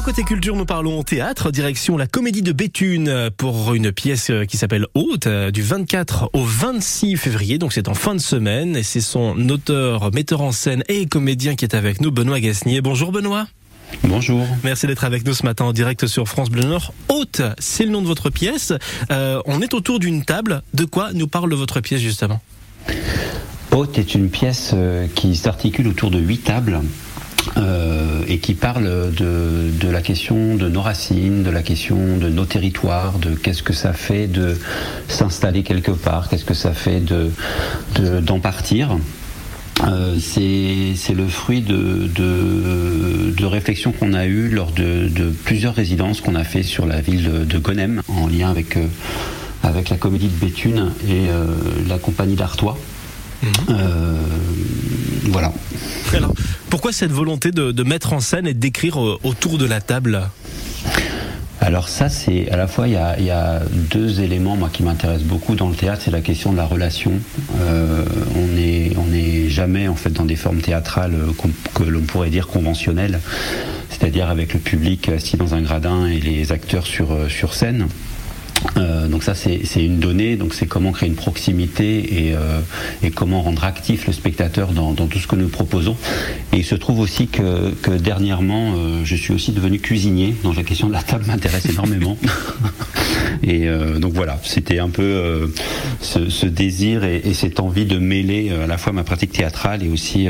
Bon, côté culture, nous parlons théâtre, direction la comédie de Béthune pour une pièce qui s'appelle Haute du 24 au 26 février. Donc c'est en fin de semaine et c'est son auteur, metteur en scène et comédien qui est avec nous, Benoît Gasnier. Bonjour Benoît. Bonjour. Merci d'être avec nous ce matin en direct sur France Bleu Nord. Haute, c'est le nom de votre pièce. Euh, on est autour d'une table. De quoi nous parle votre pièce justement? Haute est une pièce euh, qui s'articule autour de huit tables. Euh, et qui parle de, de, la question de nos racines, de la question de nos territoires, de qu'est-ce que ça fait de s'installer quelque part, qu'est-ce que ça fait de d'en de, partir. Euh, c'est le fruit de, de, de réflexions qu'on a eues lors de, de plusieurs résidences qu'on a fait sur la ville de, Gonem en lien avec, euh, avec la comédie de Béthune et euh, la compagnie d'Artois. Mmh. Voilà. Alors, pourquoi cette volonté de, mettre en scène et d'écrire euh, autour de la table? Alors ça, c'est à la fois il y, a, deux éléments qui m'intéressent beaucoup dans le théâtre, c'est la question de la relation. Euh, on n'est on est jamais en fait dans des formes théâtrales que l'on pourrait dire conventionnelles, c'est-à-dire avec le public assis dans un gradin et les acteurs sur scène. Euh, donc ça c'est une donnée, donc c'est comment créer une proximité et, euh, et, comment rendre actif le spectateur dans, dans, tout ce que nous proposons. Et il se trouve aussi que, que dernièrement, euh, je suis aussi devenu cuisinier, donc la question de la table m'intéresse énormément. et euh, donc voilà, c'était un peu euh, ce, ce, désir et, et, cette envie de mêler à la fois ma pratique théâtrale et aussi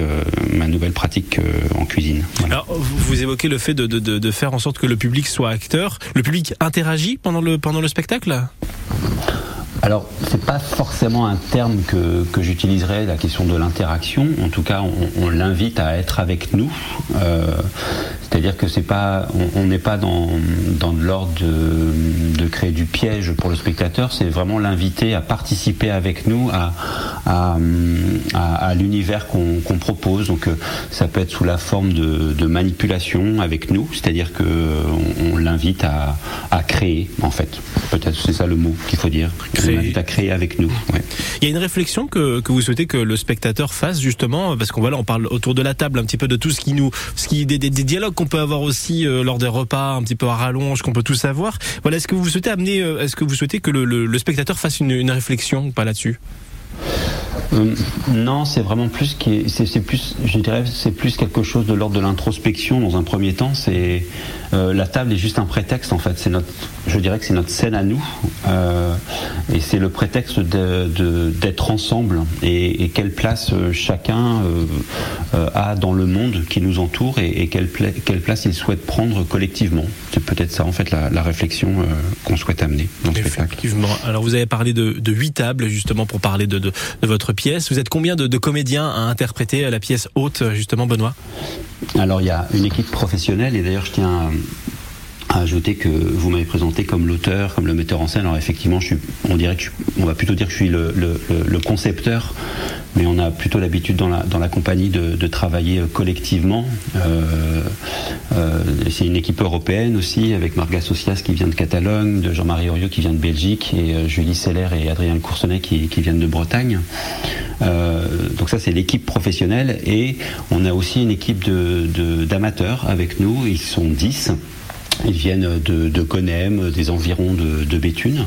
ma nouvelle pratique en cuisine. Voilà. Alors vous évoquez le fait de, de, de, faire en sorte que le public soit acteur. Le public interagit pendant le, pendant le spectacle? Alors, c'est pas forcément un terme que, que j'utiliserais, la question de l'interaction. En tout cas, on, on l'invite à être avec nous. Euh, c'est-à-dire que c'est pas, on n'est pas dans, dans l'ordre de, de, créer du piège pour le spectateur. C'est vraiment l'inviter à participer avec nous à, à, à, à l'univers qu'on qu propose. Donc, ça peut être sous la forme de, de manipulation avec nous, c'est-à-dire que on, on l'invite à, à créer, en fait. Peut-être c'est ça le mot qu'il faut dire. Créer. On à créer avec nous. Ouais. Il y a une réflexion que, que, vous souhaitez que le spectateur fasse justement, parce qu'on voilà, on parle autour de la table un petit peu de tout ce qui nous, ce qui des, des, des dialogues qu'on peut avoir aussi euh, lors des repas, un petit peu à rallonge, qu'on peut tout savoir. Voilà, est-ce que vous souhaitez amener, euh, est-ce que vous souhaitez que le, spectateur fasse une, réflexion, pas là-dessus? Euh, non, c'est vraiment plus qui c'est plus je dirais c'est plus quelque chose de l'ordre de l'introspection dans un premier temps, c'est la table est juste un prétexte en fait, c'est notre je dirais que c'est notre scène à nous euh, et c'est le prétexte d'être ensemble et, et, quelle place euh, chacun euh, a dans le monde qui nous entoure et, et quelle, pla quelle, place il souhaite prendre collectivement. C'est peut-être ça en fait la, la réflexion qu'on souhaite amener dans le. Spectacle. Alors vous avez parlé de, de 8 tables justement pour parler de, de, de votre pièce. Vous êtes combien de, de, comédiens à interpréter la pièce haute, justement, Benoît? Alors, il y a une équipe professionnelle, et d'ailleurs, je tiens à ajouter que vous m'avez présenté comme l'auteur, comme le metteur en scène. Alors effectivement, je suis, on dirait que je, on va plutôt dire que je suis le, le, le concepteur, mais on a plutôt l'habitude dans la, dans la compagnie de, de travailler collectivement. Euh, euh, c'est une équipe européenne aussi, avec Marga Socias qui vient de Catalogne, de Jean-Marie Oriot qui vient de Belgique, et euh, Julie Seller et Adrien Coursonnet qui, qui viennent de Bretagne. Euh, donc ça c'est l'équipe professionnelle, et on a aussi une équipe d'amateurs de, avec nous, ils sont 10. Ils viennent de, de des environs de, Béthune.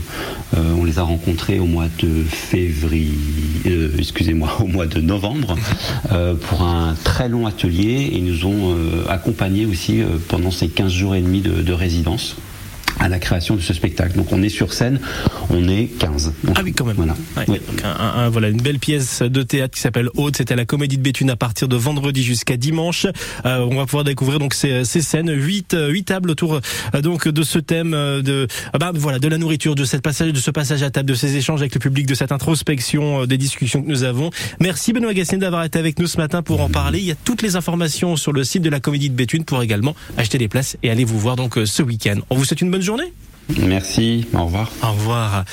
Euh, on les a rencontrés au mois de février, euh, excusez-moi, au mois de novembre, euh, pour un très long atelier. Et ils nous ont accompagnés aussi pendant ces 15 jours et demi de, de résidence à la création de ce spectacle. Donc on est sur scène, on est 15. Donc, ah oui, quand même. Voilà. Ouais, oui. un, un, voilà, une belle pièce de théâtre qui s'appelle Haute. C'était la Comédie de Béthune à partir de vendredi jusqu'à dimanche. Euh, on va pouvoir découvrir donc ces, ces scènes, huit, huit tables autour euh, donc de ce thème euh, de bah, voilà de la nourriture, de cette passage, de ce passage à table, de ces échanges avec le public, de cette introspection, euh, des discussions que nous avons. Merci Benoît Gassine d'avoir été avec nous ce matin pour en parler. Il y a toutes les informations sur le site de la Comédie de Béthune pour également acheter des places et aller vous voir donc ce week-end. On vous souhaite une bonne journée. Merci, au revoir. Au revoir.